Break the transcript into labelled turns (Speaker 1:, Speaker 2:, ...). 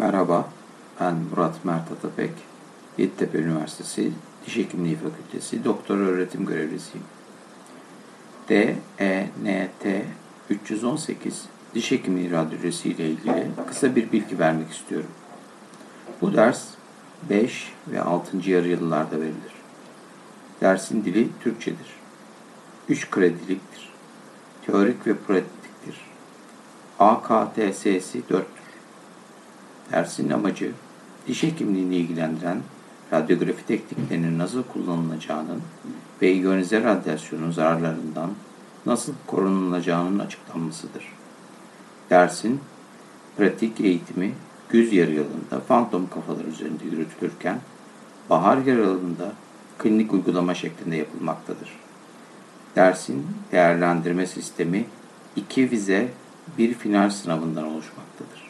Speaker 1: Merhaba, ben Murat Mert Atapek. Yeditepe Üniversitesi Diş Hekimliği Fakültesi Doktor Öğretim Görevlisiyim. DENT 318 Diş Hekimliği Radyolojisi ile ilgili kısa bir bilgi vermek istiyorum. Bu ders 5 ve 6. yarı yıllarda verilir. Dersin dili Türkçedir. 3 krediliktir. Teorik ve pratiktir. AKTS'si 4'tür. Dersin amacı diş hekimliğini ilgilendiren radyografi tekniklerinin nasıl kullanılacağının ve iyonize radyasyonun zararlarından nasıl korunulacağının açıklanmasıdır. Dersin pratik eğitimi güz yarı yılında fantom kafalar üzerinde yürütülürken bahar yarı yılında klinik uygulama şeklinde yapılmaktadır. Dersin değerlendirme sistemi iki vize bir final sınavından oluşmaktadır.